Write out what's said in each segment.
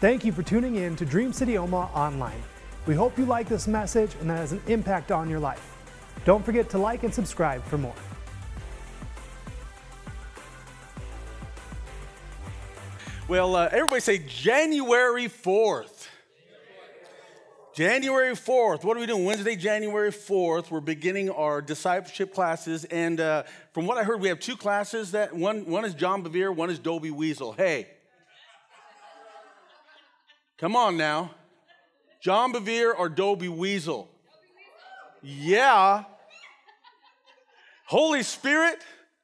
Thank you for tuning in to Dream City Omaha Online. We hope you like this message and that has an impact on your life. Don't forget to like and subscribe for more. Well, uh, everybody say January 4th. January 4th. What are we doing? Wednesday, January 4th. We're beginning our discipleship classes. And uh, from what I heard, we have two classes. That one, one is John Bevere, one is Dobie Weasel. Hey. Come on now. John Bevere or Dobie Weasel? Yeah. Holy Spirit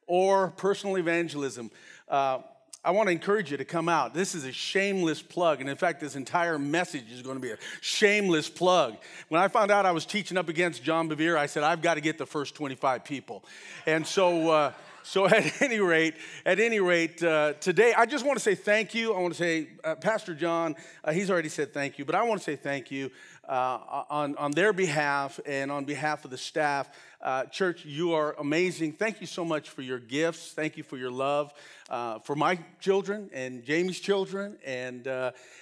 or personal evangelism? Uh, I want to encourage you to come out. This is a shameless plug. And in fact, this entire message is going to be a shameless plug. When I found out I was teaching up against John Bevere, I said, I've got to get the first 25 people. And so, uh, so at any rate, at any rate, uh, today I just want to say thank you. I want to say, uh, Pastor John, uh, he's already said thank you, but I want to say thank you uh, on, on their behalf and on behalf of the staff. Uh, church, you are amazing. Thank you so much for your gifts. Thank you for your love uh, for my children and Jamie's children. And,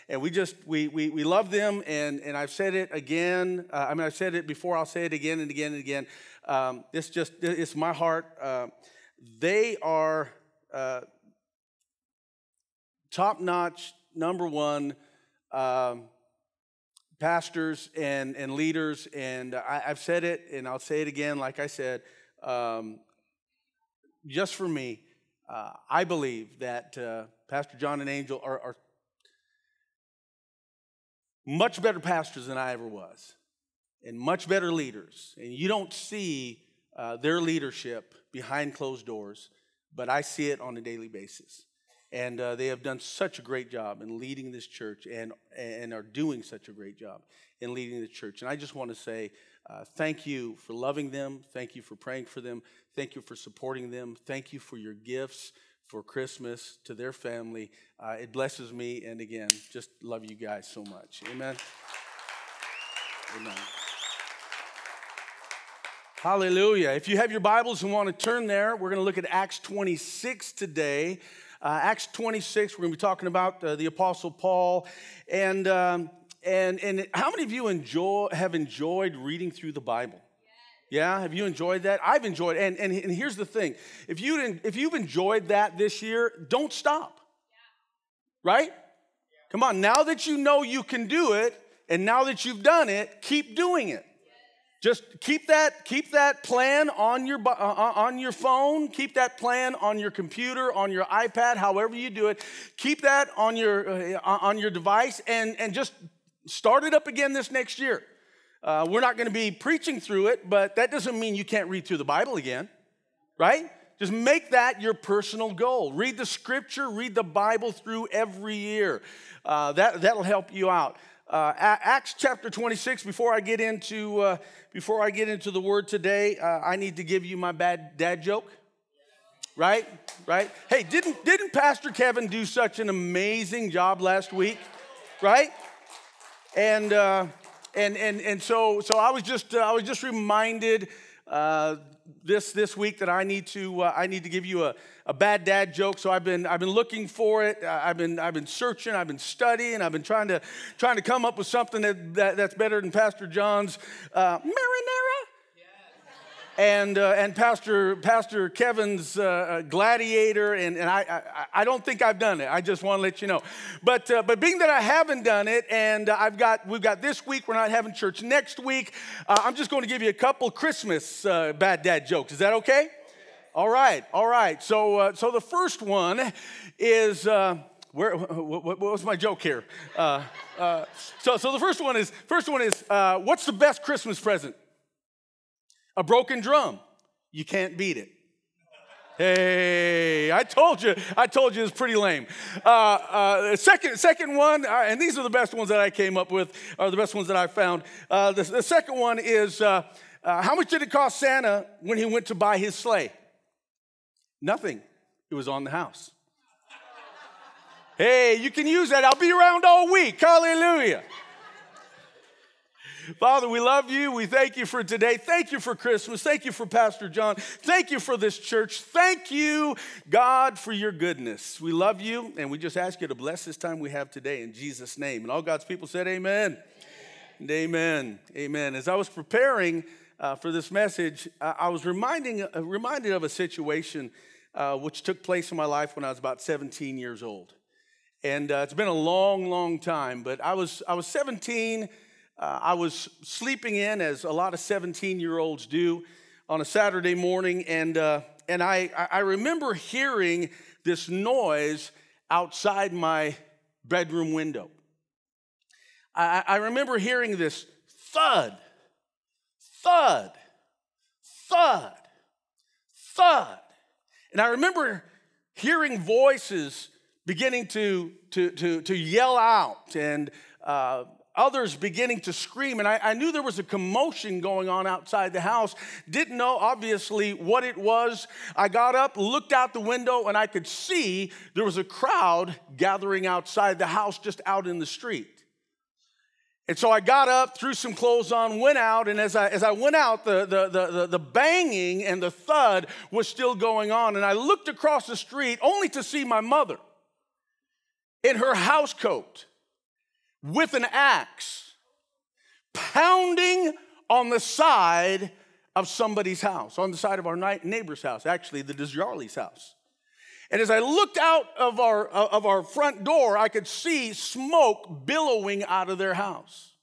and we just, we, we, we love them. And, and I've said it again. I mean, I've said it before. I'll say it again and again and again. Um, it's just, it's my heart. They are uh, top notch, number one. Um, pastors and, and leaders, and I, have said it and I'll say it again, like I said, um, just for me, uh, I believe that uh, Pastor John and Angel are, are, much better pastors than I ever was, and much better leaders. And you don't see uh, their leadership behind closed doors, but I see it on a daily basis. And uh, they have done such a great job in leading this church and, and are doing such a great job in leading the church. And I just want to say uh, thank you for loving them. Thank you for praying for them. Thank you for supporting them. Thank you for your gifts for Christmas to their family. Uh, it blesses me. And again, just love you guys so much. Amen. Amen. Hallelujah. If you have your Bibles and want to turn there, we're going to look at Acts 26 today. Uh, Acts 26, we're going to be talking about uh, the Apostle Paul. And, um, and, and how many of you enjoy, have enjoyed reading through the Bible? Yeah, have you enjoyed that? I've enjoyed it. And, and, and here's the thing if, you if you've enjoyed that this year, don't stop. Right? Come on, now that you know you can do it, and now that you've done it, keep doing it. Just keep that, keep that plan on your, uh, uh, on your phone, keep that plan on your computer, on your iPad, however you do it. Keep that on your, uh, on your device and, and just start it up again this next year. Uh, we're not going to be preaching through it, but that doesn't mean you can't read through the Bible again, right? Just make that your personal goal. Read the scripture, read the Bible through every year. Uh, that, that'll help you out. Uh, Acts chapter 26, before I get into, uh, before I get into the word today, uh, I need to give you my bad dad joke. Right? Right? Hey, didn't, didn't Pastor Kevin do such an amazing job last week? Right? And, uh, and, and, and so, so I was just, uh, I was just reminded uh, this, this week that I need to, I need to give you a, a bad dad joke, so I've been, I've been looking for it. I've been, I've been searching, I've been studying, I've been trying to, trying to come up with something that, that that's better than Pastor John's uh, marinara and, uh, and Pastor, Pastor Kevin's uh, uh, gladiator, and, and I, I, I, don't think I've done it. I just want to let you know. But, uh, but being that I haven't done it, and I've got, we've got this week, we're not having church next week, uh, I'm just going to give you a couple Christmas uh, bad dad jokes. Is that okay? All right, all right. So, uh, so the first one is uh, where? What, was my joke here? Uh, uh, so, so the first one is first one is uh, what's the best Christmas present? A broken drum. You can't beat it. Hey, I told you, I told you it's pretty lame. Uh, uh, second, second one, uh, and these are the best ones that I came up with, are the best ones that I found. Uh, the, the, second one is uh, uh, how much did it cost Santa when he went to buy his sleigh? Nothing. It was on the house. hey, you can use that. I'll be around all week. Hallelujah. Father, we love you. We thank you for today. Thank you for Christmas. Thank you for Pastor John. Thank you for this church. Thank you, God, for your goodness. We love you, and we just ask you to bless this time we have today in Jesus' name. And all God's people said, Amen. And amen. Amen. As I was preparing uh, for this message, I, I was reminding, uh, reminded of a situation uh, which took place in my life when I was about 17 years old. And uh, it's been a long, long time, but I was, I was 17 uh, I was sleeping in, as a lot of 17 year olds do, on a Saturday morning, and, uh, and I, I remember hearing this noise outside my bedroom window. I, I remember hearing this thud, thud, thud, thud. And I remember hearing voices beginning to, to, to, to yell out and uh, others beginning to scream. And I, I, knew there was a commotion going on outside the house. Didn't know, obviously, what it was. I got up, looked out the window, and I could see there was a crowd gathering outside the house, just out in the street. And so I got up, threw some clothes on, went out, and as I, as I went out, the, the, the, the, banging and the thud was still going on. And I looked across the street only to see my mother in her house coat with an axe, pounding on the side of somebody's house, on the side of our neighbor's house, actually, the Desjarley's house. And as I looked out of our, of our front door, I could see smoke billowing out of their house.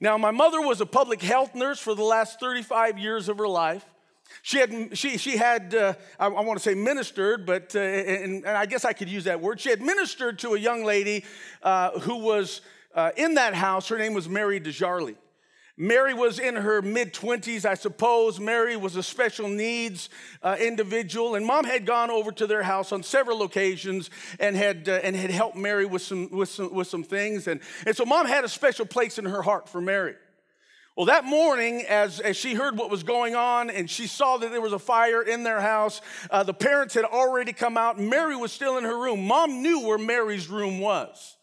Now, my mother was a public health nurse for the last 35 years of her life. She had, she, she had uh, I, I, want to say ministered, but, uh, and, and, I guess I could use that word. She had ministered to a young lady uh, who was uh, in that house. Her name was Mary DeJarley. Mary was in her mid 20s, I suppose. Mary was a special needs uh, individual, and mom had gone over to their house on several occasions and had, uh, and had helped Mary with some, with, some, with some things. And, and so mom had a special place in her heart for Mary. Well, that morning, as, as she heard what was going on and she saw that there was a fire in their house, uh, the parents had already come out. Mary was still in her room. Mom knew where Mary's room was.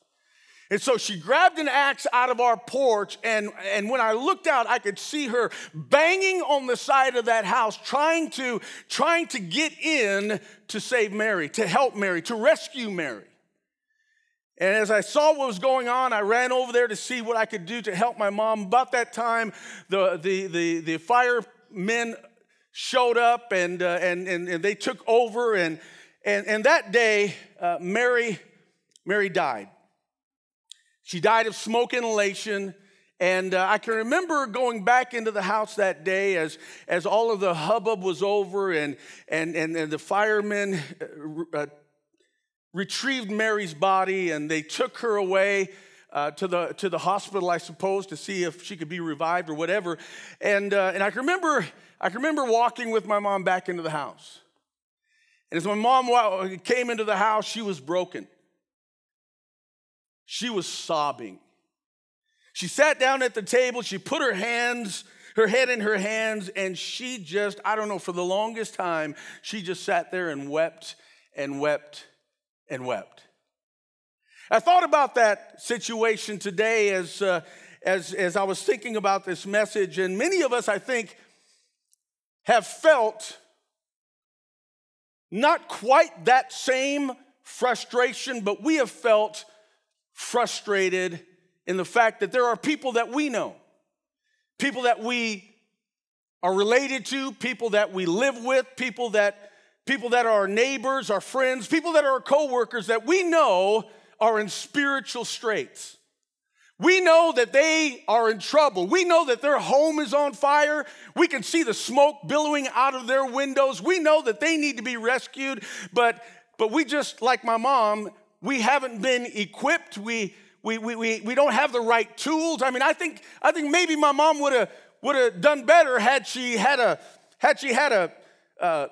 And so she grabbed an axe out of our porch, and, and when I looked out, I could see her banging on the side of that house, trying to, trying to get in to save Mary, to help Mary, to rescue Mary. And as I saw what was going on, I ran over there to see what I could do to help my mom. About that time, the, the, the, the firemen showed up and, uh, and, and, and, they took over. And, and, and that day, uh, Mary, Mary died. She died of smoke inhalation. And uh, I can remember going back into the house that day as, as all of the hubbub was over and, and, and, and the firemen uh, uh, retrieved Mary's body and they took her away uh, to, the, to the hospital, I suppose, to see if she could be revived or whatever. And, uh, and I, can remember, I can remember walking with my mom back into the house. And as my mom came into the house, she was broken. She was sobbing. She sat down at the table, she put her hands, her head in her hands, and she just, I don't know, for the longest time, she just sat there and wept and wept and wept. I thought about that situation today as, uh, as, as I was thinking about this message, and many of us, I think, have felt not quite that same frustration, but we have felt frustrated in the fact that there are people that we know, people that we are related to, people that we live with, people that people that are our neighbors, our friends, people that are our coworkers that we know are in spiritual straits. We know that they are in trouble. We know that their home is on fire. We can see the smoke billowing out of their windows. We know that they need to be rescued, but but we just like my mom we haven't been equipped. We, we, we, we, we don't have the right tools. I mean, I think, I think maybe my mom would have would have done better had she had a had she had a uh,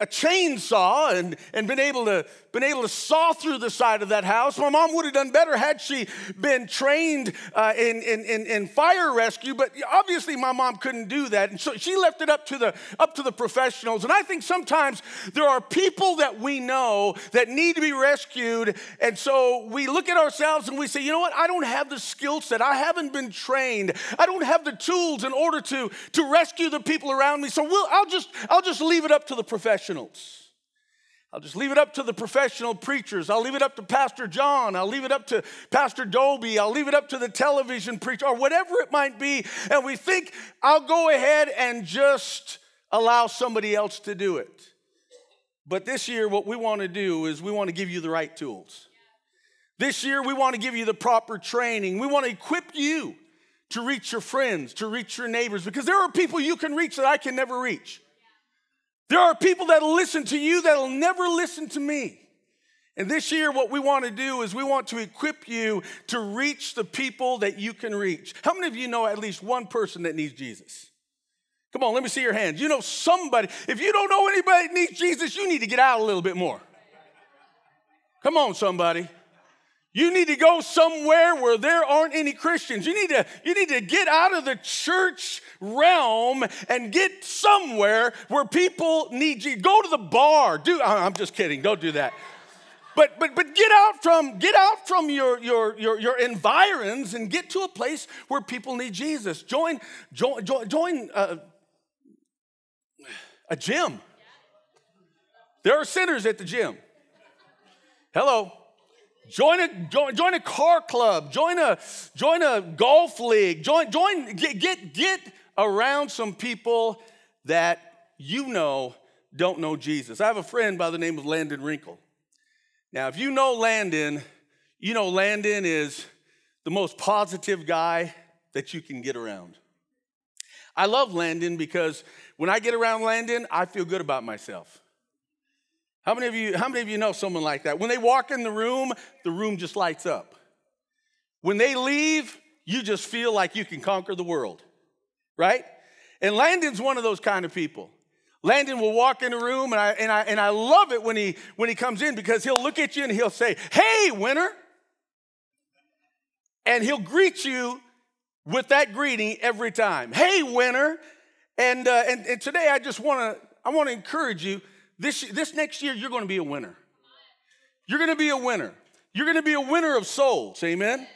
a chainsaw and, and been able to been able to saw through the side of that house. My mom would have done better had she been trained uh, in, in, in, in, fire rescue, but obviously my mom couldn't do that. And so she left it up to, the, up to the professionals. And I think sometimes there are people that we know that need to be rescued. And so we look at ourselves and we say, you know what? I don't have the skill set. I haven't been trained. I don't have the tools in order to, to rescue the people around me. So we'll, I'll, just, I'll just leave it up to the professionals. I'll just leave it up to the professional preachers. I'll leave it up to Pastor John. I'll leave it up to Pastor Dobie. I'll leave it up to the television preacher or whatever it might be. And we think, I'll go ahead and just allow somebody else to do it. But this year, what we want to do is we want to give you the right tools. This year, we want to give you the proper training. We want to equip you to reach your friends, to reach your neighbors, because there are people you can reach that I can never reach. There are people that'll listen to you that'll never listen to me. And this year, what we want to do is we want to equip you to reach the people that you can reach. How many of you know at least one person that needs Jesus? Come on, let me see your hands. You know somebody. If you don't know anybody that needs Jesus, you need to get out a little bit more. Come on, somebody. You need to go somewhere where there aren't any Christians. You need to, you need to get out of the church realm and get somewhere where people need you. Go to the bar. Do I'm just kidding. Don't do that. But but but get out from get out from your your your, your environs and get to a place where people need Jesus. Join join join, join uh, a gym. There are sinners at the gym. Hello. Join a, join, join a car club, join a, join a golf league, join, join, get, get, get around some people that you know don't know Jesus. I have a friend by the name of Landon Wrinkle. Now, if you know Landon, you know Landon is the most positive guy that you can get around. I love Landon because when I get around Landon, I feel good about myself. How many of you, how many of you know someone like that? When they walk in the room, the room just lights up. When they leave, you just feel like you can conquer the world, right? And Landon's one of those kind of people. Landon will walk in a room, and I, and, I, and I love it when he, when he comes in because he'll look at you and he'll say, Hey, winner. And he'll greet you with that greeting every time. Hey, winner. And, uh, and, and today I just want to I want to encourage you this, this next year, you're going to be a winner. You're going to be a winner. You're going to be a winner of souls. Amen.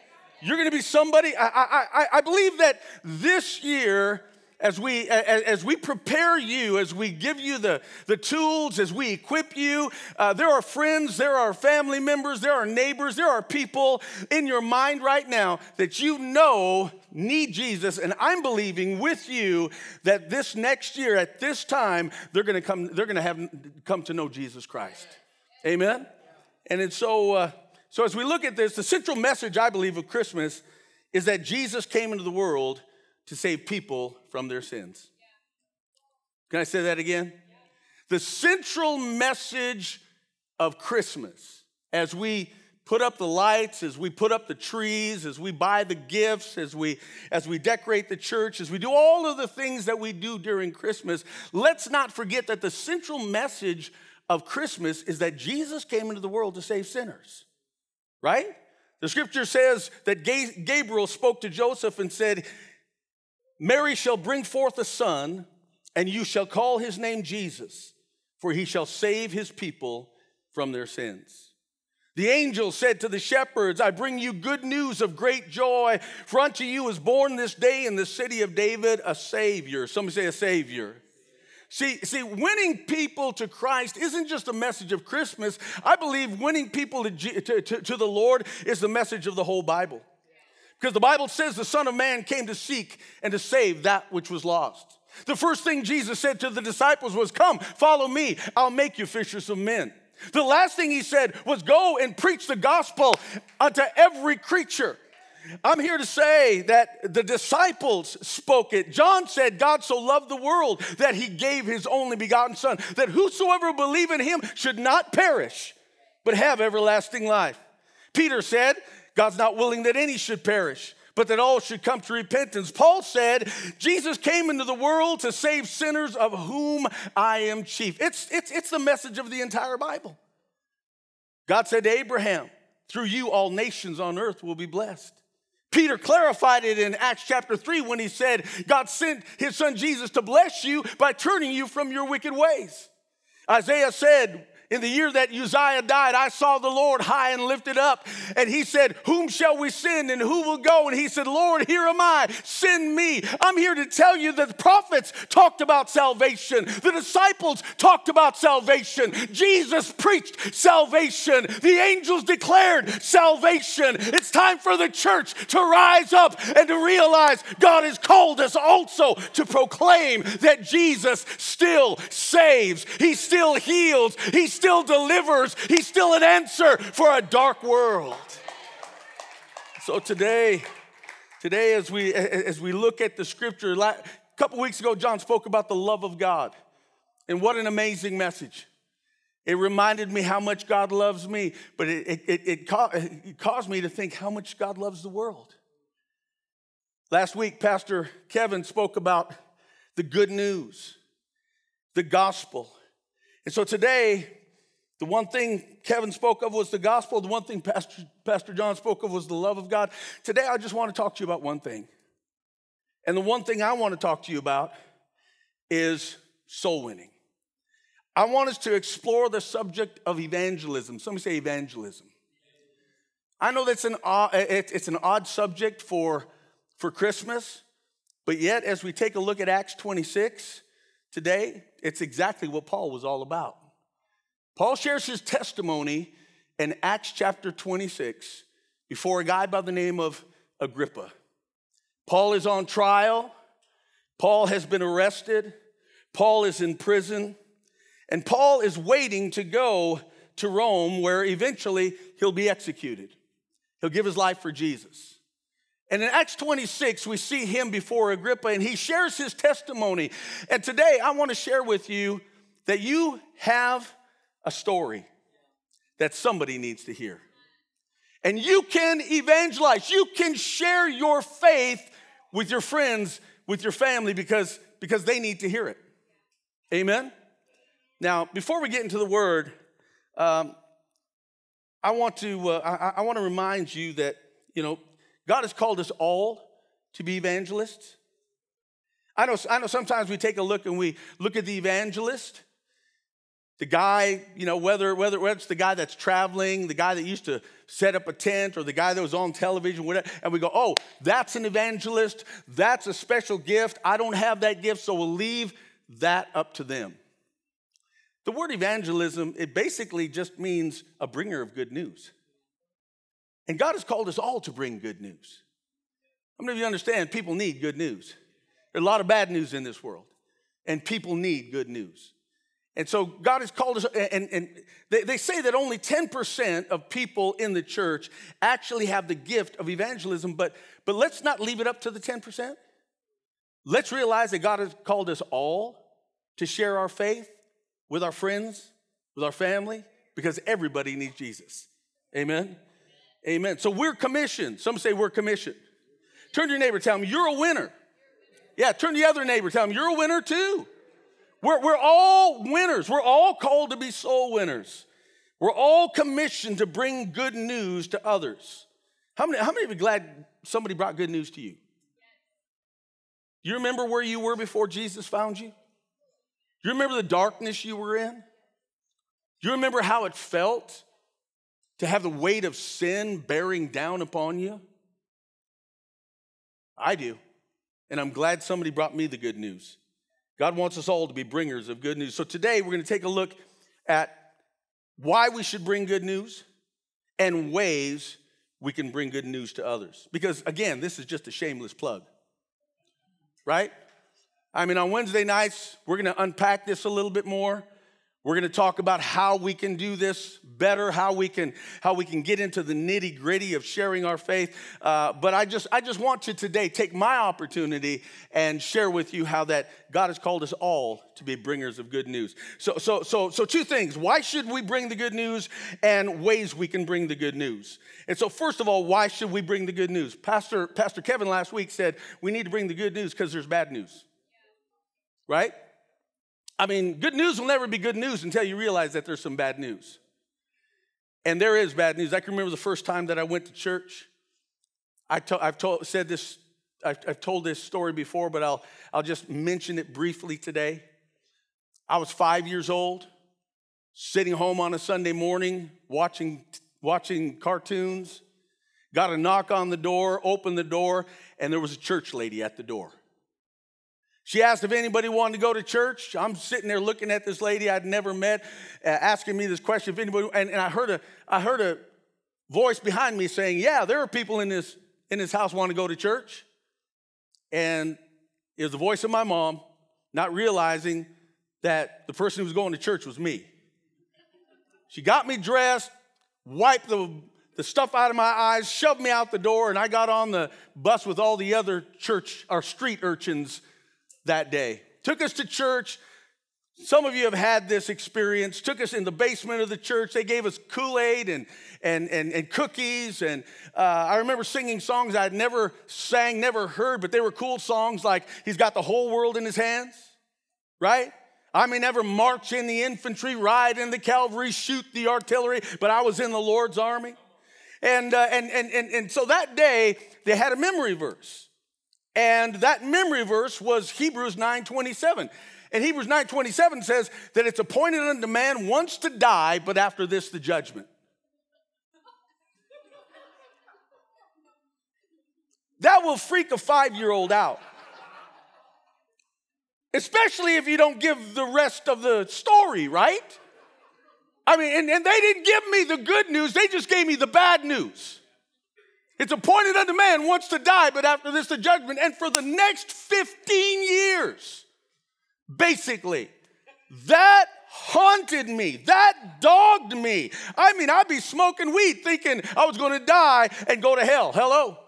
You're going to be somebody. I, I, I believe that this year, as we as we prepare you as we give you the, the tools as we equip you uh, there are friends there are family members there are neighbors there are people in your mind right now that you know need jesus. And i'm believing with you that this next year at this time they're going to come they're going to have come to know jesus christ. Amen? And it's so uh, so as we look at this the central message i believe of christmas is that jesus came into the world to save people from their sins. Can I say that again? The central message of Christmas, as we put up the lights, as we put up the trees, as we buy the gifts, as we as we decorate the church, as we do all of the things that we do during Christmas, let's not forget that the central message of Christmas is that Jesus came into the world to save sinners. Right? The scripture says that Gabriel spoke to Joseph and said, Mary shall bring forth a son, and you shall call his name Jesus, for he shall save his people from their sins. The angel said to the shepherds, I bring you good news of great joy, for unto you is born this day in the city of David a Savior. Somebody say a Savior. See, see, winning people to Christ isn't just a message of Christmas. I believe winning people to, to, to, to the Lord is the message of the whole Bible. Because the Bible says the Son of Man came to seek and to save that which was lost. The first thing Jesus said to the disciples was, Come, follow me, I'll make you fishers of men. The last thing he said was, Go and preach the gospel unto every creature. I'm here to say that the disciples spoke it. John said, God so loved the world that he gave his only begotten Son, that whosoever believe in him should not perish, but have everlasting life. Peter said, God's not willing that any should perish, but that all should come to repentance. Paul said, Jesus came into the world to save sinners of whom I am chief. It's, it's, it's the message of the entire Bible. God said to Abraham, through you all nations on earth will be blessed. Peter clarified it in Acts chapter 3 when he said, God sent his son Jesus to bless you by turning you from your wicked ways. Isaiah said, in the year that Uzziah died, I saw the Lord high and lifted up. And he said, Whom shall we send and who will go? And he said, Lord, here am I, send me. I'm here to tell you that the prophets talked about salvation, the disciples talked about salvation, Jesus preached salvation, the angels declared salvation. It's time for the church to rise up and to realize God has called us also to proclaim that Jesus still saves, He still heals, He still delivers, He's still an answer for a dark world. So today, today as we as we look at the scripture, a couple weeks ago, John spoke about the love of God. And what an amazing message. It reminded me how much God loves me, but it, it, it, it caused me to think how much God loves the world. Last week, Pastor Kevin spoke about the good news, the gospel. And so today, the one thing Kevin spoke of was the gospel. The one thing Pastor, Pastor John spoke of was the love of God. Today, I just want to talk to you about one thing. And the one thing I want to talk to you about is soul winning. I want us to explore the subject of evangelism. Somebody say evangelism. I know that's an it's an odd subject for, for Christmas, but yet as we take a look at Acts 26 today, it's exactly what Paul was all about. Paul shares his testimony in Acts chapter 26 before a guy by the name of Agrippa. Paul is on trial. Paul has been arrested. Paul is in prison. And Paul is waiting to go to Rome where eventually he'll be executed. He'll give his life for Jesus. And in Acts 26, we see him before Agrippa and he shares his testimony. And today I want to share with you that you have a story that somebody needs to hear. And you can evangelize, you can share your faith with your friends, with your family, because, because they need to hear it. Amen? Now, before we get into the word, um, I want to uh, I, I want to remind you that you know God has called us all to be evangelists. I know I know sometimes we take a look and we look at the evangelist the guy, you know, whether, whether, whether it's the guy that's traveling, the guy that used to set up a tent, or the guy that was on television, whatever, and we go, oh, that's an evangelist, that's a special gift. I don't have that gift, so we'll leave that up to them. The word evangelism, it basically just means a bringer of good news. And God has called us all to bring good news. How many of you understand people need good news? There's a lot of bad news in this world, and people need good news. And so God has called us, and, and they, they say that only 10% of people in the church actually have the gift of evangelism, but, but let's not leave it up to the 10%. Let's realize that God has called us all to share our faith with our friends, with our family, because everybody needs Jesus. Amen? Amen. So we're commissioned. Some say we're commissioned. Turn to your neighbor, tell him, you're a winner. Yeah, turn to the other neighbor, tell him, you're a winner too. We're, we're all winners. We're all called to be soul winners. We're all commissioned to bring good news to others. How many, how many of you glad somebody brought good news to you? You remember where you were before Jesus found you? You remember the darkness you were in? You remember how it felt to have the weight of sin bearing down upon you? I do. And I'm glad somebody brought me the good news. God wants us all to be bringers of good news. So today we're going to take a look at why we should bring good news and ways we can bring good news to others. Because again, this is just a shameless plug, right? I mean, on Wednesday nights, we're going to unpack this a little bit more. We're going to talk about how we can do this better, how we can how we can get into the nitty gritty of sharing our faith. Uh, but I just I just want to today take my opportunity and share with you how that God has called us all to be bringers of good news. So so so so two things: why should we bring the good news, and ways we can bring the good news. And so first of all, why should we bring the good news? Pastor Pastor Kevin last week said we need to bring the good news because there's bad news, right? I mean, good news will never be good news until you realize that there's some bad news. And there is bad news. I can remember the first time that I went to church. I have told, said this, I've, I've told this story before, but I'll, I'll just mention it briefly today. I was five years old, sitting home on a Sunday morning, watching, watching cartoons. Got a knock on the door, opened the door, and there was a church lady at the door. She asked if anybody wanted to go to church. I'm sitting there looking at this lady I'd never met, uh, asking me this question if anybody, and, and I heard a I heard a voice behind me saying, "Yeah, there are people in this in this house want to go to church," and it was the voice of my mom, not realizing that the person who was going to church was me. She got me dressed, wiped the the stuff out of my eyes, shoved me out the door, and I got on the bus with all the other church or street urchins that day. Took us to church. Some of you have had this experience. Took us in the basement of the church. They gave us Kool Aid and, and, and, and, cookies. And uh, I remember singing songs I'd never sang, never heard, but they were cool songs like He's Got the Whole World in His Hands, right? I may never march in the infantry, ride in the cavalry, shoot the artillery, but I was in the Lord's army. And, uh, and, and, and, and so that day, they had a memory verse. And that memory verse was Hebrews 9:27. And Hebrews 9:27 says that it's appointed unto man once to die, but after this the judgment. That will freak a 5-year-old out. Especially if you don't give the rest of the story, right? I mean, and, and they didn't give me the good news, they just gave me the bad news. It's appointed unto man once to die, but after this, the judgment. And for the next 15 years, basically, that haunted me. That dogged me. I mean, I'd be smoking weed thinking I was going to die and go to hell. Hello?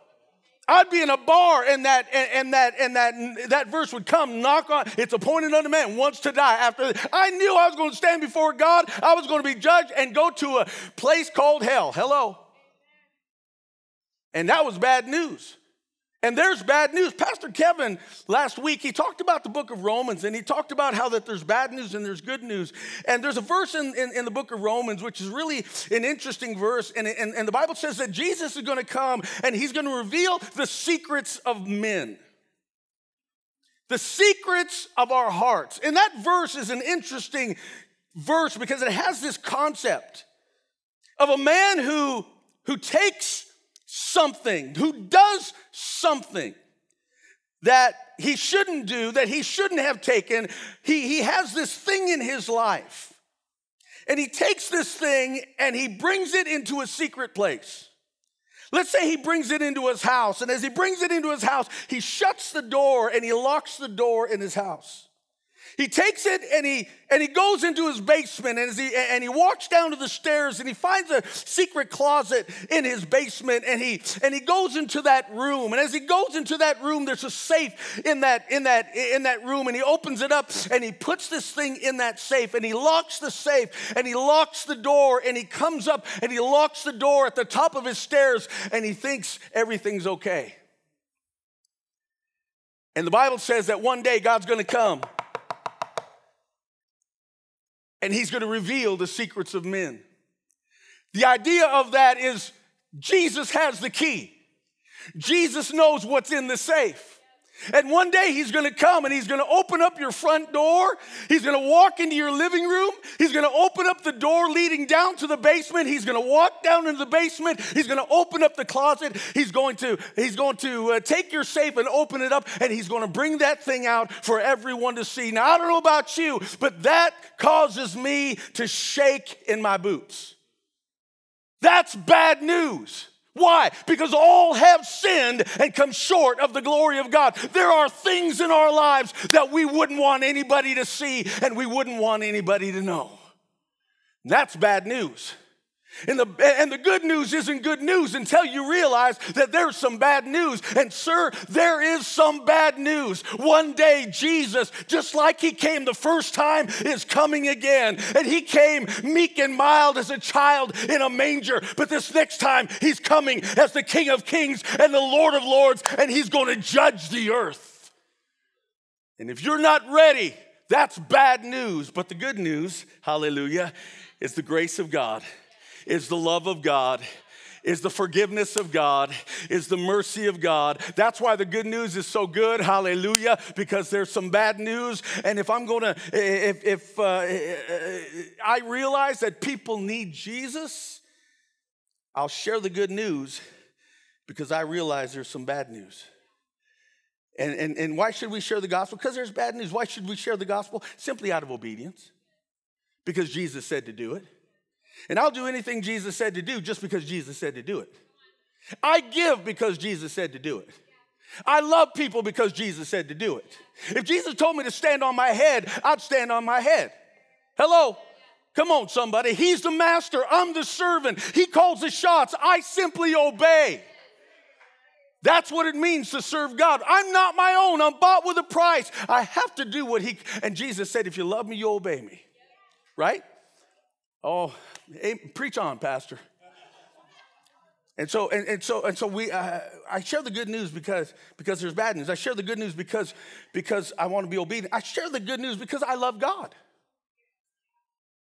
I'd be in a bar and that and, and, that and that that verse would come knock on it's appointed unto man once to die after I knew I was going to stand before God I was going to be judged and go to a place called hell hello and that was bad news. And there's bad news. Pastor Kevin last week, he talked about the book of Romans and he talked about how that there's bad news and there's good news. And there's a verse in, in, in the book of Romans, which is really an interesting verse. And, and, and the Bible says that Jesus is going to come and he's going to reveal the secrets of men. The secrets of our hearts. And that verse is an interesting verse because it has this concept of a man who, who takes something, who does something that he shouldn't do, that he shouldn't have taken. He, he has this thing in his life. And he takes this thing and he brings it into a secret place. Let's say he brings it into his house. And as he brings it into his house, he shuts the door and he locks the door in his house. He takes it and he and he goes into his basement and he and he walks down to the stairs and he finds a secret closet in his basement and he and he goes into that room and as he goes into that room there's a safe in that in that in that room and he opens it up and he puts this thing in that safe and he locks the safe and he locks the door and he comes up and he locks the door at the top of his stairs and he thinks everything's okay. And the Bible says that one day God's going to come and he's going to reveal the secrets of men. The idea of that is Jesus has the key. Jesus knows what's in the safe. And one day he's gonna come and he's gonna open up your front door. He's gonna walk into your living room. He's gonna open up the door leading down to the basement. He's gonna walk down into the basement. He's gonna open up the closet. He's going to, he's going to uh, take your safe and open it up and he's gonna bring that thing out for everyone to see. Now, I don't know about you, but that causes me to shake in my boots. That's bad news. Why? Because all have sinned and come short of the glory of God. There are things in our lives that we wouldn't want anybody to see and we wouldn't want anybody to know. That's bad news. And the, and the good news isn't good news until you realize that there's some bad news. And, sir, there is some bad news. One day, Jesus, just like he came the first time, is coming again. And he came meek and mild as a child in a manger. But this next time, he's coming as the King of Kings and the Lord of Lords, and he's going to judge the earth. And if you're not ready, that's bad news. But the good news, hallelujah, is the grace of God is the love of God is the forgiveness of God, is the mercy of God. That's why the good news is so good, hallelujah, because there's some bad news. And if I'm gonna, if, if uh, I realize that people need Jesus, I'll share the good news because I realize there's some bad news. And, and, and why should we share the gospel? Because there's bad news. Why should we share the gospel? Simply out of obedience, because Jesus said to do it. And I'll do anything Jesus said to do just because Jesus said to do it. I give because Jesus said to do it. I love people because Jesus said to do it. If Jesus told me to stand on my head, I'd stand on my head. Hello? Come on, somebody. He's the master, I'm the servant. He calls the shots, I simply obey. That's what it means to serve God. I'm not my own, I'm bought with a price. I have to do what He, and Jesus said, if you love me, you obey me. Right? Oh, hey, preach on, Pastor. And so, and, and so, and so we, uh, I share the good news because, because there's bad news. I share the good news because, because I want to be obedient. I share the good news because I love God.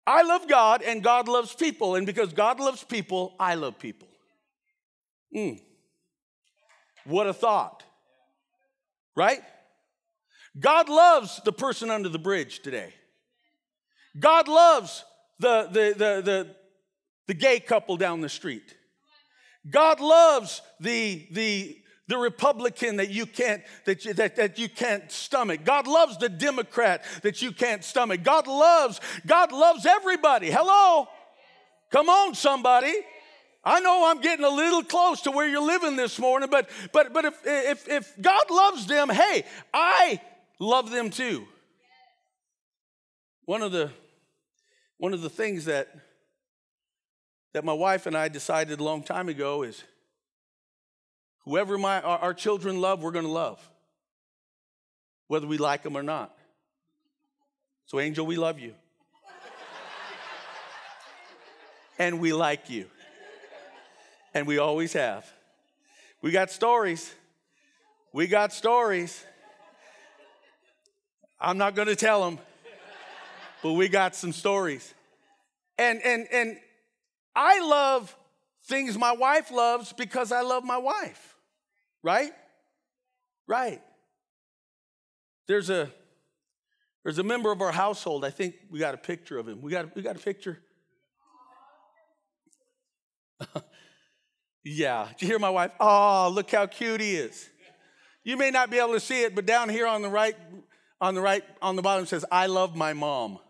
I love God and God loves people. And because God loves people, I love people. Mm. What a thought. Right? God loves the person under the bridge today. God loves the, the, the, the, the gay couple down the street. God loves the, the, the Republican that you can't that you, that, that you can't stomach. God loves the Democrat that you can't stomach. God loves God loves everybody. Hello. Come on somebody. I know I'm getting a little close to where you're living this morning, but but but if if if God loves them, hey, I love them too. One of the one of the things that, that my wife and I decided a long time ago is whoever my, our, our children love, we're going to love, whether we like them or not. So, Angel, we love you. and we like you. And we always have. We got stories. We got stories. I'm not going to tell them but we got some stories. And and and I love things my wife loves because I love my wife. Right? Right. There's a there's a member of our household. I think we got a picture of him. We got we got a picture. yeah. Did you hear my wife? Oh, look how cute he is. You may not be able to see it, but down here on the right, on the right, on the bottom says, I love my mom.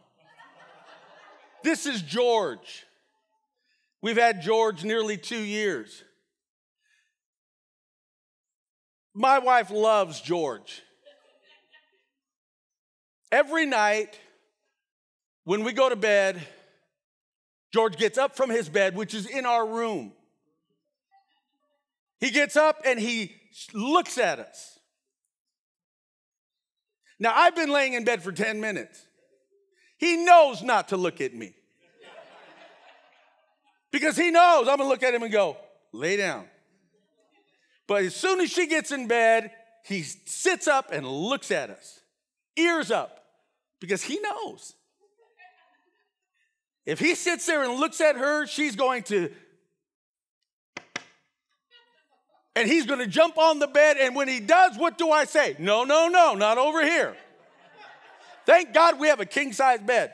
This is George. We've had George nearly two years. My wife loves George. Every night when we go to bed, George gets up from his bed, which is in our room. He gets up and he looks at us. Now, I've been laying in bed for 10 minutes. He knows not to look at me. Because he knows I'm gonna look at him and go, lay down. But as soon as she gets in bed, he sits up and looks at us, ears up, because he knows. If he sits there and looks at her, she's going to, and he's going to jump on the bed. And when he does, what do I say? No, no, no, not over here. Thank God we have a king size bed.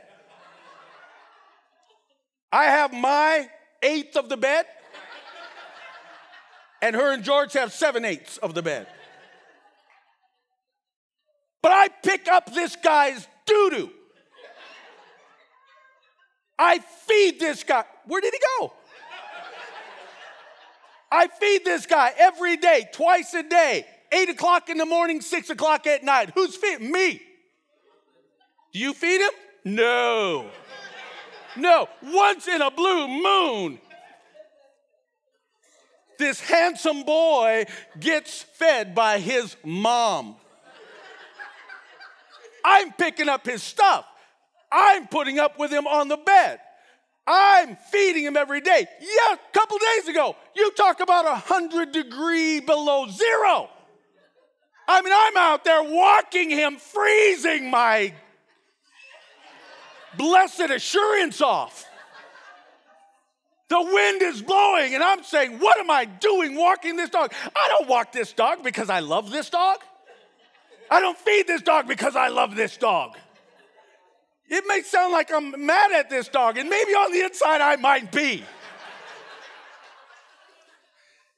I have my eighth of the bed, and her and George have seven eighths of the bed. But I pick up this guy's doo doo. I feed this guy. Where did he go? I feed this guy every day, twice a day, eight o'clock in the morning, six o'clock at night. Who's feeding me? Do you feed him? No. no, once in a blue moon, this handsome boy gets fed by his mom. I'm picking up his stuff. I'm putting up with him on the bed. I'm feeding him every day. Yeah, a couple days ago, you talk about a hundred degree below zero. I mean, I'm out there walking him, freezing my blessed assurance off. The wind is blowing, and I'm saying, What am I doing walking this dog? I don't walk this dog because I love this dog. I don't feed this dog because I love this dog. It may sound like I'm mad at this dog, and maybe on the inside I might be.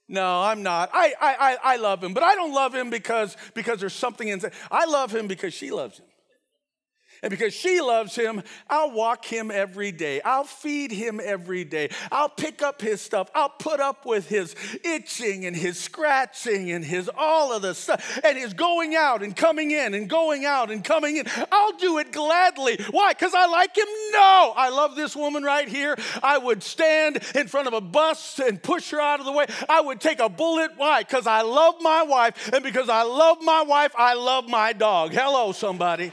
No, I'm not. I, I, I love him, but I don't love him because, because there's something inside. I love him because she loves him. And because she loves him, I'll walk him every day. I'll feed him every day. I'll pick up his stuff. I'll put up with his itching and his scratching and his all of the stuff and his going out and coming in and going out and coming in. I'll do it gladly. Why? Because I like him? No. I love this woman right here. I would stand in front of a bus and push her out of the way. I would take a bullet. Why? Because I love my wife. And because I love my wife, I love my dog. Hello, somebody.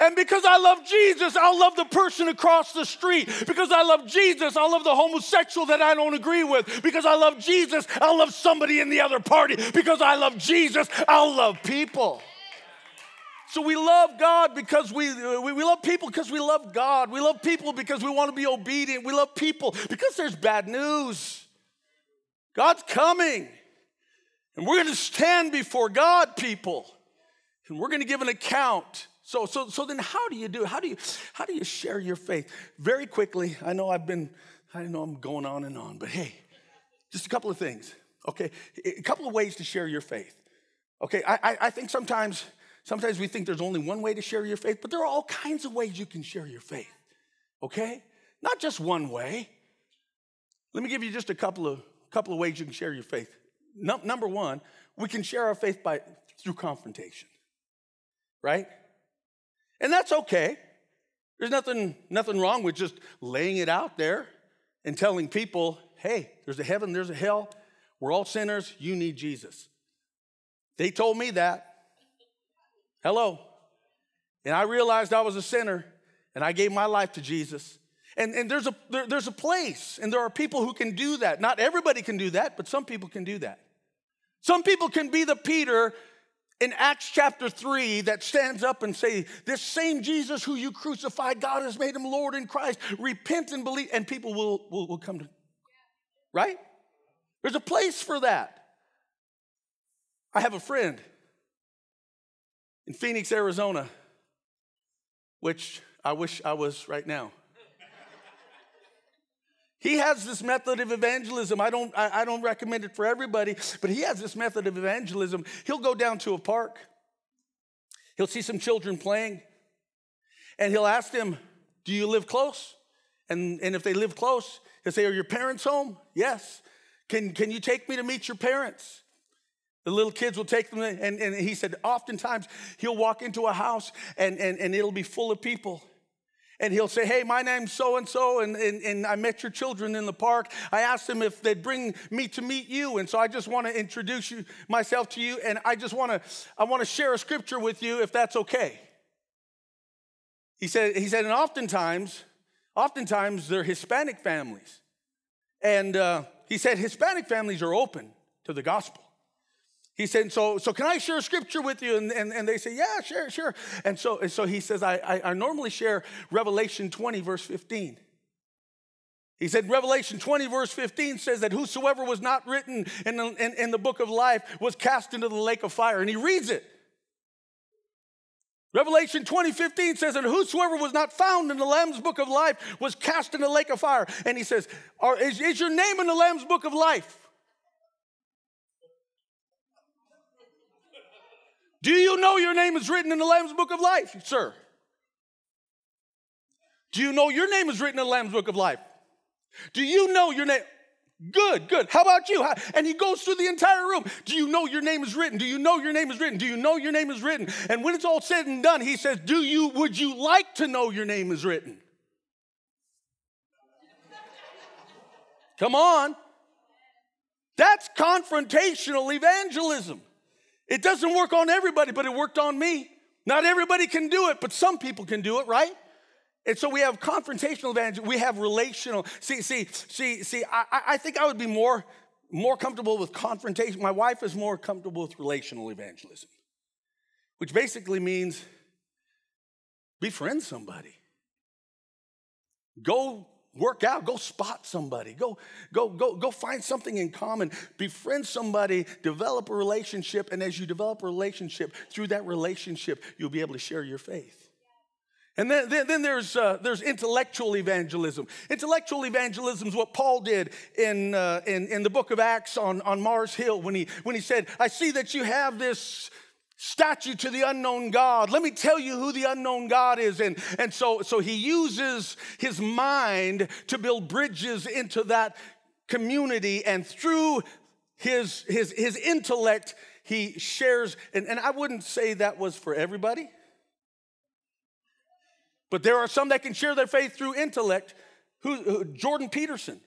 And because I love Jesus, I'll love the person across the street. Because I love Jesus, I'll love the homosexual that I don't agree with. Because I love Jesus, I'll love somebody in the other party. Because I love Jesus, I'll love people. So we love God because we, we, we love people because we love God. We love people because we want to be obedient. We love people because there's bad news. God's coming. And we're going to stand before God, people. And we're going to give an account so, so, so then how do you do? How do you how do you share your faith? Very quickly, I know I've been, I know I'm going on and on, but hey, just a couple of things. Okay, a couple of ways to share your faith. Okay, I, I think sometimes sometimes we think there's only one way to share your faith, but there are all kinds of ways you can share your faith. Okay, not just one way. Let me give you just a couple of couple of ways you can share your faith. Number one, we can share our faith by through confrontation. Right? And that's okay. There's nothing, nothing wrong with just laying it out there and telling people, hey, there's a heaven, there's a hell. We're all sinners. You need Jesus. They told me that. Hello. And I realized I was a sinner and I gave my life to Jesus. And, and there's, a, there, there's a place, and there are people who can do that. Not everybody can do that, but some people can do that. Some people can be the Peter in Acts chapter 3 that stands up and say, This same Jesus who you crucified, God has made him Lord in Christ. Repent and believe, and people will, will, will come to, right? There's a place for that. I have a friend in Phoenix, Arizona, which I wish I was right now. He has this method of evangelism. I don't, I, I, don't recommend it for everybody, but he has this method of evangelism. He'll go down to a park, he'll see some children playing, and he'll ask them, Do you live close? And, and if they live close, he'll say, Are your parents home? Yes. Can, can you take me to meet your parents? The little kids will take them, and, and he said, oftentimes he'll walk into a house and, and, and it'll be full of people and he'll say, Hey, my name's so and so, and and I met your children in the park. I asked them if they'd bring me to meet you. And so I just want to introduce you, myself to you, and I just want to I want to share a scripture with you if that's okay. He said, he said, and oftentimes, oftentimes they're Hispanic families. And uh, he said, Hispanic families are open to the gospel. He said, so, so can I share scripture with you? And, and, and they say, yeah, sure, sure. And so, and so he says, I, I, I normally share Revelation 20, verse 15. He said, Revelation 20, verse 15 says that whosoever was not written in the, in, in the book of life was cast into the lake of fire. And he reads it. Revelation 20, 15 says, and whosoever was not found in the Lamb's book of life was cast in the lake of fire. And he says, is, is your name in the Lamb's book of life? Do you know your name is written in the Lamb's Book of Life, sir? Do you know your name is written in the Lamb's Book of Life? Do you know your name? Good, good. How about you? And he goes through the entire room. Do you know your name is written? Do you know your name is written? Do you know your name is written? And when it's all said and done, he says, "Do you would you like to know your name is written?" Come on. That's confrontational evangelism. It doesn't work on everybody, but it worked on me. Not everybody can do it, but some people can do it, right? And so we have confrontational evangelism. We have relational. See, see, see, see. I, I think I would be more, more comfortable with confrontation. My wife is more comfortable with relational evangelism, which basically means befriend somebody. Go work out go spot somebody go go go go find something in common befriend somebody develop a relationship and as you develop a relationship through that relationship you'll be able to share your faith and then, then, then there's, uh, there's intellectual evangelism. Intellectual evangelism is what Paul did in, uh, in, in the book of Acts on, on Mars Hill when he, when he said, I see that you have this statue to the unknown God. Let me tell you who the unknown God is. And, and so, so he uses his mind to build bridges into that community. And through his, his, his intellect, he shares. And, and I wouldn't say that was for everybody. But there are some that can share their faith through intellect. Who, Jordan Peterson.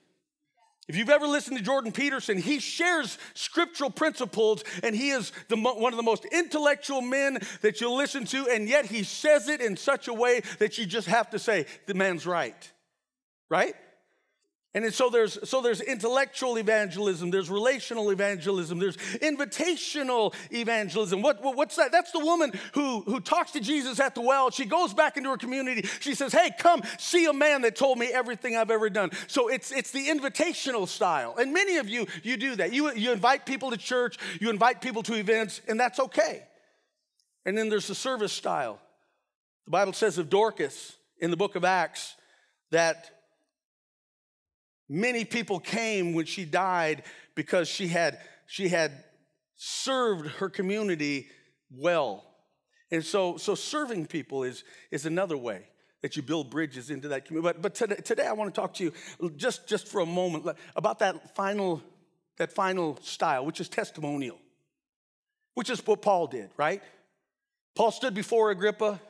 If you've ever listened to Jordan Peterson, he shares scriptural principles and he is the, one of the most intellectual men that you'll listen to, and yet he says it in such a way that you just have to say, the man's right. Right? And so there's so there's intellectual evangelism, there's relational evangelism, there's invitational evangelism. What, what, what's that? That's the woman who, who talks to Jesus at the well. She goes back into her community. She says, Hey, come see a man that told me everything I've ever done. So it's it's the invitational style. And many of you, you do that. You, you invite people to church, you invite people to events, and that's okay. And then there's the service style. The Bible says of Dorcas in the book of Acts that Many people came when she died because she had, she had served her community well. And so, so serving people is, is another way that you build bridges into that community. But, but today, today I want to talk to you just, just for a moment about that final, that final style, which is testimonial, which is what Paul did, right? Paul stood before Agrippa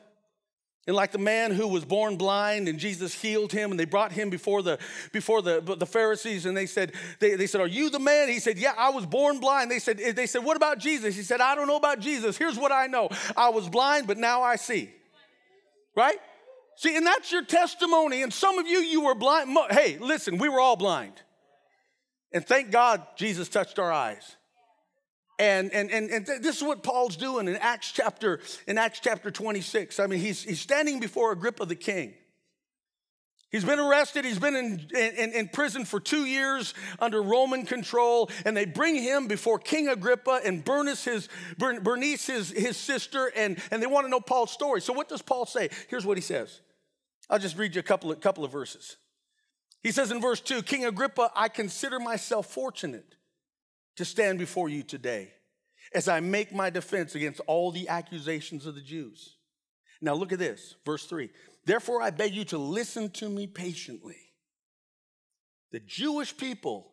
and like the man who was born blind and Jesus healed him and they brought him before the before the, the Pharisees and they said, they, they said, Are you the man? He said, Yeah, I was born blind. They said, they said, What about Jesus? He said, I don't know about Jesus. Here's what I know. I was blind, but now I see. Right? See, and that's your testimony. And some of you, you were blind. Hey, listen, we were all blind. And thank God Jesus touched our eyes. And, and, and, and this is what Paul's doing in Acts chapter, in Acts chapter 26. I mean, he's, he's standing before Agrippa the king. He's been arrested. He's been in, in, in, prison for two years under Roman control. And they bring him before King Agrippa and Bernice, his, Bernice, his, his sister, and, and they want to know Paul's story. So, what does Paul say? Here's what he says. I'll just read you a couple of, couple of verses. He says in verse 2 King Agrippa, I consider myself fortunate to stand before you today as I make my defense against all the accusations of the Jews. Now, look at this, verse 3. Therefore, I beg you to listen to me patiently. The Jewish people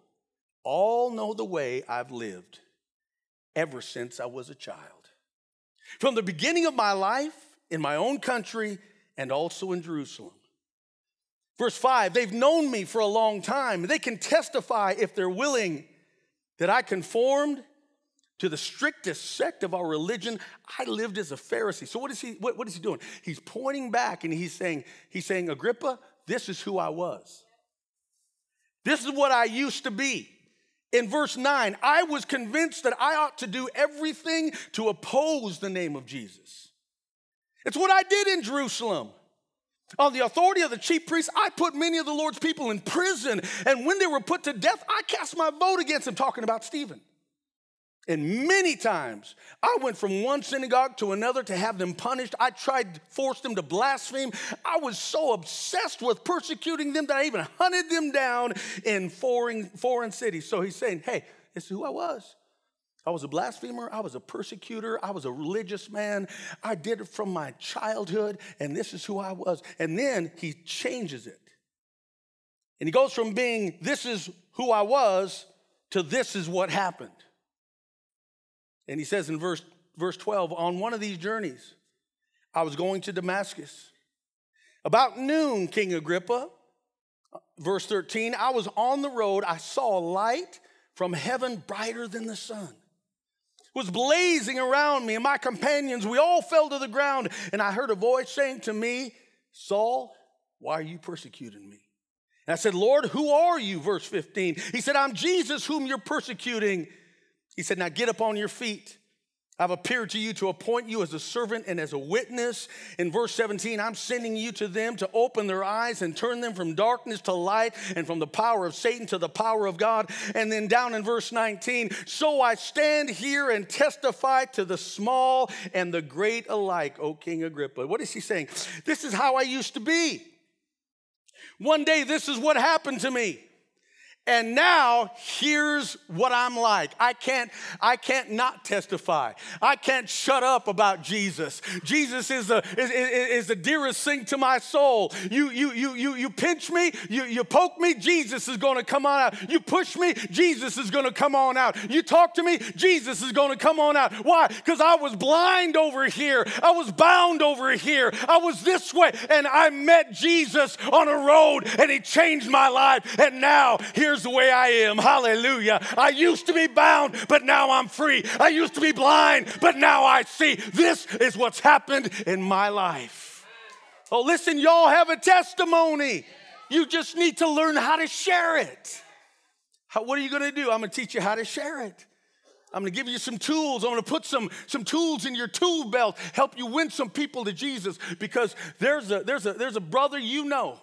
all know the way I've lived ever since I was a child. From the beginning of my life in my own country and also in Jerusalem. Verse 5 they've known me for a long time. They can testify if they're willing that I conformed to the strictest sect of our religion. I lived as a Pharisee. So what is he what, what is he doing? He's pointing back and he's saying, he's saying, Agrippa, this is who I was. This is what I used to be. In verse 9, I was convinced that I ought to do everything to oppose the name of Jesus. It's what I did in Jerusalem. On the authority of the chief priests, I put many of the Lord's people in prison. And when they were put to death, I cast my vote against them, talking about Stephen. And many times I went from one synagogue to another to have them punished. I tried to force them to blaspheme. I was so obsessed with persecuting them that I even hunted them down in foreign, foreign cities. So he's saying, hey, this is who I was. I was a blasphemer. I was a persecutor. I was a religious man. I did it from my childhood, and this is who I was. And then he changes it. And he goes from being, this is who I was, to this is what happened. And he says in verse, verse 12, on one of these journeys, I was going to Damascus. About noon, King Agrippa, Verse 13 I was on the road, I saw a light from heaven brighter than the sun. Was blazing around me and my companions. We all fell to the ground, and I heard a voice saying to me, Saul, why are you persecuting me? And I said, Lord, who are you? Verse 15. He said, I'm Jesus whom you're persecuting. He said, Now get up on your feet. I've appeared to you to appoint you as a servant and as a witness. In verse 17, I'm sending you to them to open their eyes and turn them from darkness to light and from the power of Satan to the power of God. And then down in verse 19, so I stand here and testify to the small and the great alike, O King Agrippa. What is he saying? This is how I used to be. One day, this is what happened to me. And now here's what I'm like. I can't I can't not testify. I can't shut up about Jesus. Jesus is the is, is, is, the dearest thing to my soul. You you you you you pinch me, you you poke me, Jesus is going to come on out. You push me, Jesus is going to come on out. You talk to me, Jesus is going to come on out. Why? Cuz I was blind over here. I was bound over here. I was this way and I met Jesus on a road and he changed my life. And now here here's the way I am. Hallelujah. I used to be bound, but now I'm free. I used to be blind, but now I see. This is what's happened in my life. Oh, listen, y'all have a testimony. You just need to learn how to share it. How, what are you going to do? I'm going to teach you how to share it. I'm going to give you some tools. I'm going to put some, some tools in your tool belt, help you win some people to Jesus because there's a, there's, a, there's a brother you know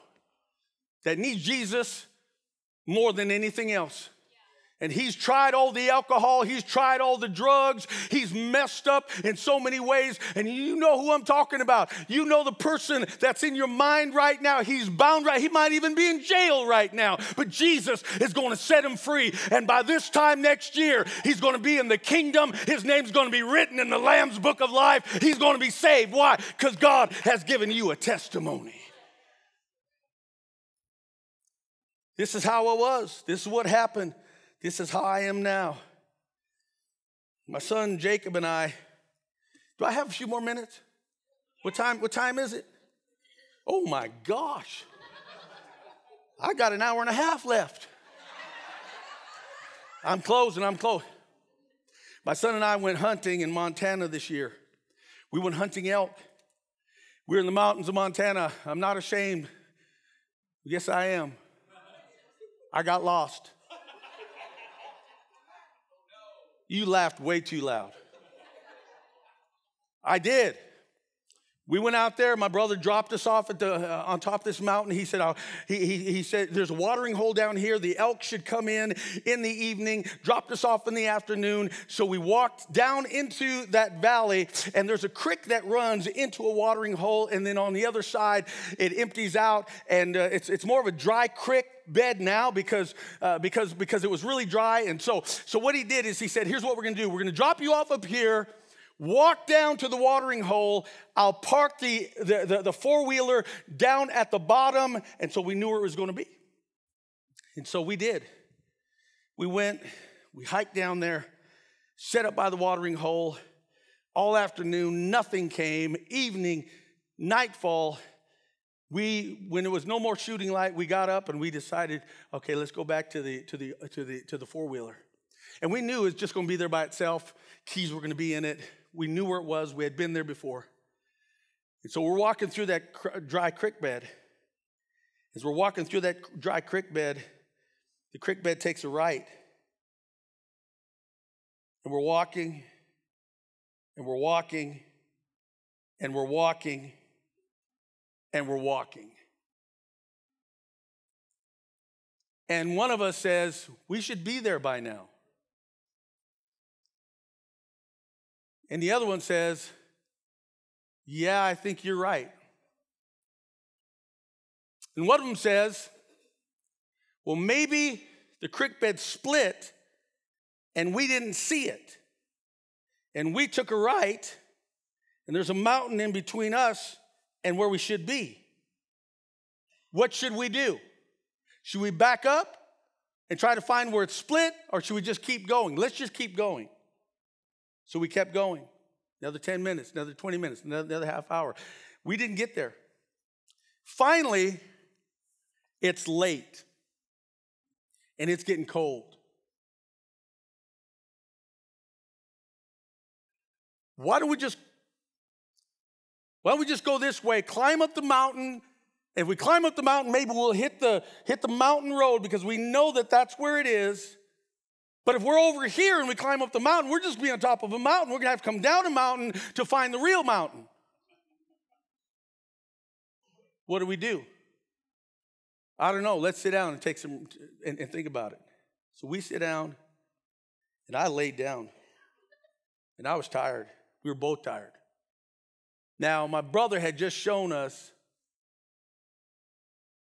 that needs Jesus more than anything else. And he's tried all the alcohol, he's tried all the drugs, he's messed up in so many ways. And you know who I'm talking about. You know the person that's in your mind right now. He's bound right, he might even be in jail right now. But Jesus is going to set him free. And by this time next year, he's going to be in the kingdom. His name's going to be written in the Lamb's book of life. He's going to be saved. Why? Because God has given you a testimony. This is how I was. This is what happened. This is how I am now. My son Jacob and I, do I have a few more minutes? What time, what time is it? Oh my gosh. I got an hour and a half left. I'm closing, I'm close. My son and I went hunting in Montana this year. We went hunting elk. We are in the mountains of Montana. I'm not ashamed. Yes, I am. I got lost. You laughed way too loud. I did. We went out there. My brother dropped us off at the uh, on top of this mountain. He said, he, he, he said, there's a watering hole down here. The elk should come in in the evening. Dropped us off in the afternoon. So we walked down into that valley, and there's a creek that runs into a watering hole, and then on the other side it empties out, and uh, it's it's more of a dry creek bed now because uh, because because it was really dry. And so so what he did is he said, here's what we're gonna do. We're gonna drop you off up here walk down to the watering hole. I'll park the, the, the, the four wheeler down at the bottom. And so we knew where it was going to be. And so we did. We went, we hiked down there, set up by the watering hole. All afternoon, nothing came. Evening, nightfall, we when there was no more shooting light we got up and we decided okay let's go back to the to the to the to the four-wheeler and we knew it was just going to be there by itself keys were going to be in it we knew where it was. We had been there before. And so we're walking through that cr- dry creek bed. As we're walking through that dry creek bed, the creek bed takes a right. And we're walking, and we're walking, and we're walking, and we're walking. And one of us says, We should be there by now. And the other one says, Yeah, I think you're right. And one of them says, Well, maybe the creek bed split and we didn't see it. And we took a right, and there's a mountain in between us and where we should be. What should we do? Should we back up and try to find where it's split, or should we just keep going? Let's just keep going. So we kept going. Another 10 minutes, another 20 minutes, another, another half hour. We didn't get there. Finally, It's late. And it's getting cold. Why don't we just why don't we just go this way, climb up the mountain? If we climb up the mountain, maybe we'll hit the hit the mountain road because we know that that's where it is. But if we're over here and we climb up the mountain, we're just be on top of a mountain. We're gonna have to come down a mountain to find the real mountain. What do we do? I don't know. Let's sit down and take some and, and think about it. So we sit down, and I laid down, and I was tired. We were both tired. Now, my brother had just shown us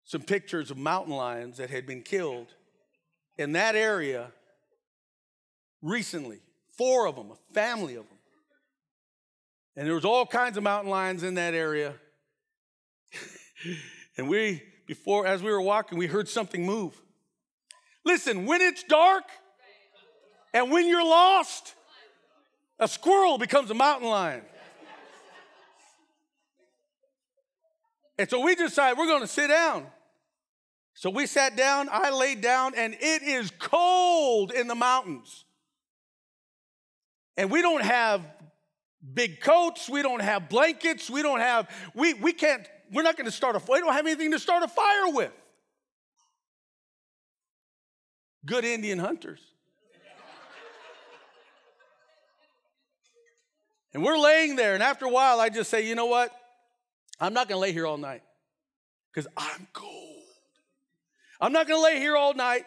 some pictures of mountain lions that had been killed in that area recently. Four of them, a family of them. And there was all kinds of mountain lions in that area. and we, before, as we were walking, we heard something move. Listen, when it's dark and when you're lost, a squirrel becomes a mountain lion. And so we decided we're going to sit down. So we sat down, I laid down, and it is cold in the mountains. And we don't have big coats, we don't have blankets, we don't have, we, we can't, we're not going to start a, we don't have anything to start a fire with. Good Indian hunters. and we're laying there, and after a while, I just say, you know what? I'm not going to lay here all night because I'm cold. I'm not going to lay here all night.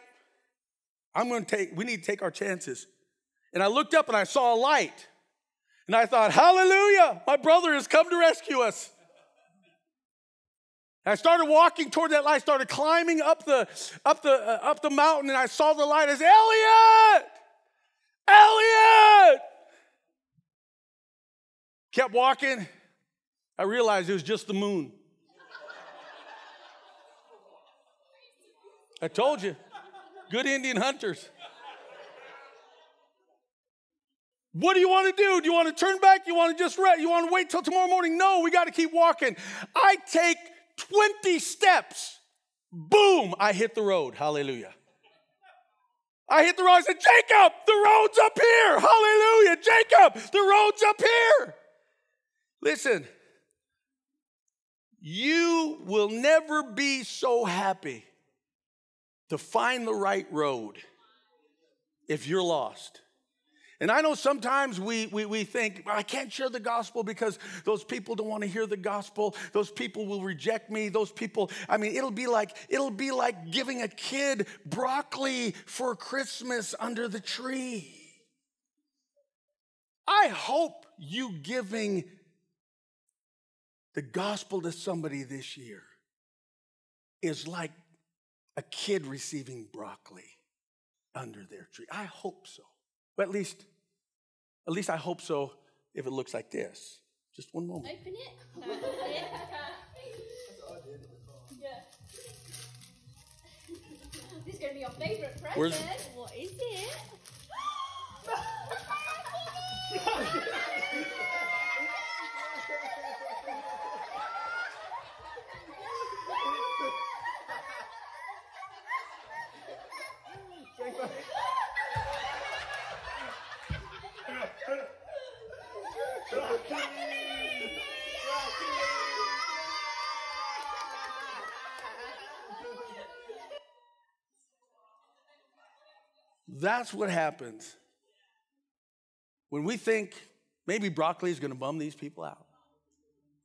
I'm going to take, we need to take our chances. And I looked up and I saw a light. And I thought, hallelujah, my brother has come to rescue us. And I started walking toward that light, started climbing up the, up, the, uh, up the mountain, and I saw the light as Elliot! Elliot! Kept walking. I realized it was just the moon. I told you, good Indian hunters. What do you want to do? Do you want to turn back? You want to just rest? You want to wait till tomorrow morning? No, we got to keep walking. I take 20 steps. Boom, I hit the road. Hallelujah. I hit the road. I said, Jacob, the road's up here. Hallelujah. Jacob, the road's up here. Listen, you will never be so happy to find the right road if you're lost. And I know sometimes we, we, we think, I can't share the gospel because those people don't want to hear the gospel. Those people will reject me. Those people, I mean, it'll be like, it'll be like giving a kid broccoli for Christmas under the tree. I hope you giving the gospel to somebody this year is like a kid receiving broccoli under their tree. I hope so. But at least, at least I hope so if it looks like this. Just one moment. Open it. this is going to be your favourite present. Where's- What is it? That's what happens when we think maybe broccoli is going to bum these people out.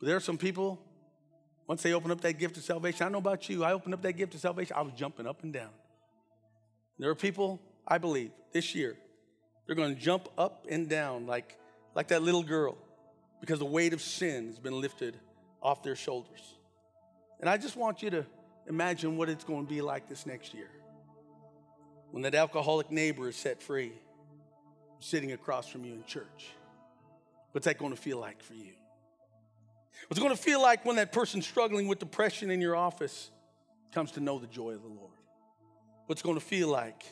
But there are some people, once they open up that gift of salvation, I know about you, I opened up that gift of salvation, I was jumping up and down. There are people, I believe, this year, they're going to jump up and down like, like that little girl because the weight of sin has been lifted off their shoulders. And I just want you to imagine what it's going to be like this next year when that alcoholic neighbor is set free, sitting across from you in church. What's that going to feel like for you? What's it going to feel like when that person struggling with depression in your office comes to know the joy of the Lord? What's going to feel like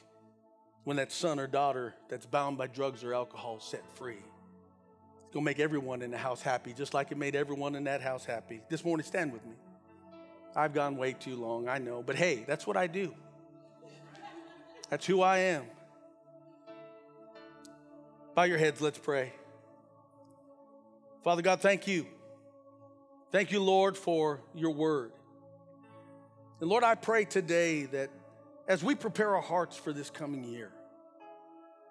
when that son or daughter that's bound by drugs or alcohol is set free? It's going to make everyone in the house happy, just like it made everyone in that house happy. This morning, stand with me. I've gone way too long, I know. But hey, that's what I do. That's who I am. Bow your heads, let's pray. Father God, thank you. Thank you, Lord, for your word. And Lord, I pray today that as we prepare our hearts for this coming year,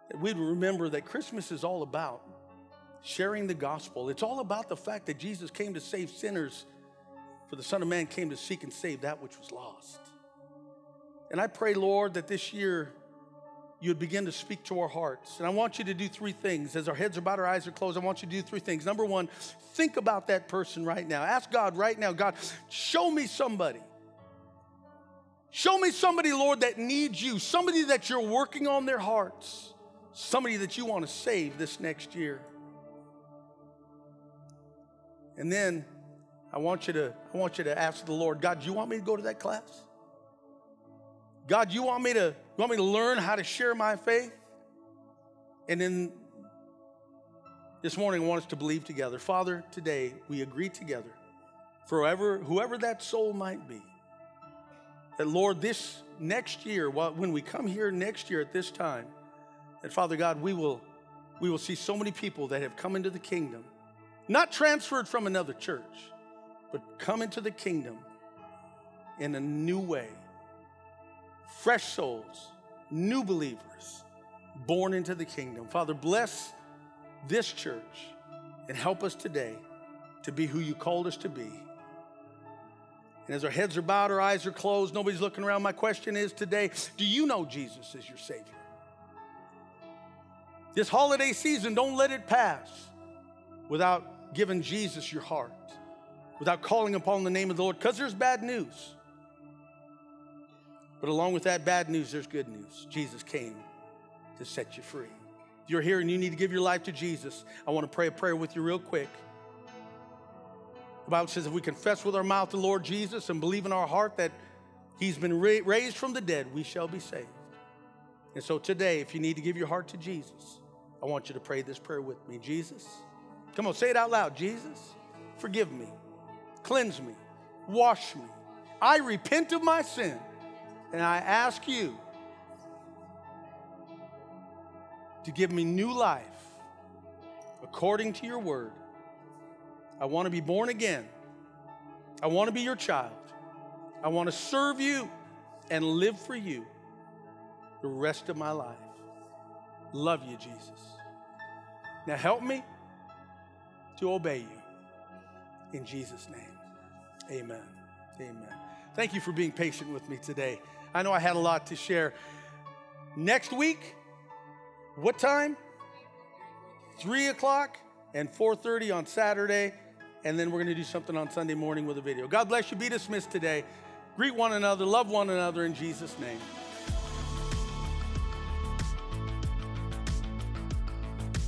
that we'd remember that Christmas is all about sharing the gospel. It's all about the fact that Jesus came to save sinners, for the Son of Man came to seek and save that which was lost. And I pray, Lord, that this year you would begin to speak to our hearts. And I want you to do three things. As our heads are bowed, our eyes are closed, I want you to do three things. Number one, think about that person right now. Ask God right now, God, show me somebody. Show me somebody, Lord, that needs you, somebody that you're working on their hearts, somebody that you want to save this next year. And then I want you to, I want you to ask the Lord, God, do you want me to go to that class? God, you want me to you want me to learn how to share my faith? And then this morning I want us to believe together. Father, today we agree together. Forever, whoever that soul might be, that Lord, this next year, when we come here next year at this time, that Father God, we will we will see so many people that have come into the kingdom, not transferred from another church, but come into the kingdom in a new way fresh souls, new believers born into the kingdom. Father, bless this church and help us today to be who you called us to be. And as our heads are bowed, our eyes are closed, nobody's looking around, my question is today do you know Jesus as your Savior? This holiday season, don't let it pass without giving Jesus your heart, without calling upon the name of the Lord, because there's bad news. But along with that bad news, there's good news. Jesus came to set you free. If you're here and you need to give your life to Jesus, I want to pray a prayer with you real quick. The Bible says if we confess with our mouth the Lord Jesus and believe in our heart that he's been raised from the dead, we shall be saved. And so today, if you need to give your heart to Jesus, I want you to pray this prayer with me. Jesus, come on, say it out loud. Jesus, forgive me, cleanse me, wash me. I repent of my sin and I ask you to give me new life according to your word. I want to be born again. I want to be your child. I want to serve you and live for you the rest of my life. Love you, Jesus. Now help me to obey you. In Jesus' name, amen. Amen. Thank you for being patient with me today. I know I had a lot to share. Next week, what time? Three o'clock and 4:30 on Saturday, and then we're going to do something on Sunday morning with a video. God bless you. Be dismissed today. Greet one another, love one another in Jesus' name.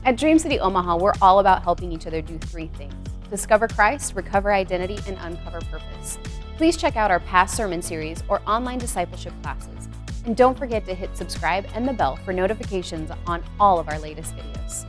At Dream City Omaha, we're all about helping each other do three things discover Christ, recover identity, and uncover purpose. Please check out our past sermon series or online discipleship classes. And don't forget to hit subscribe and the bell for notifications on all of our latest videos.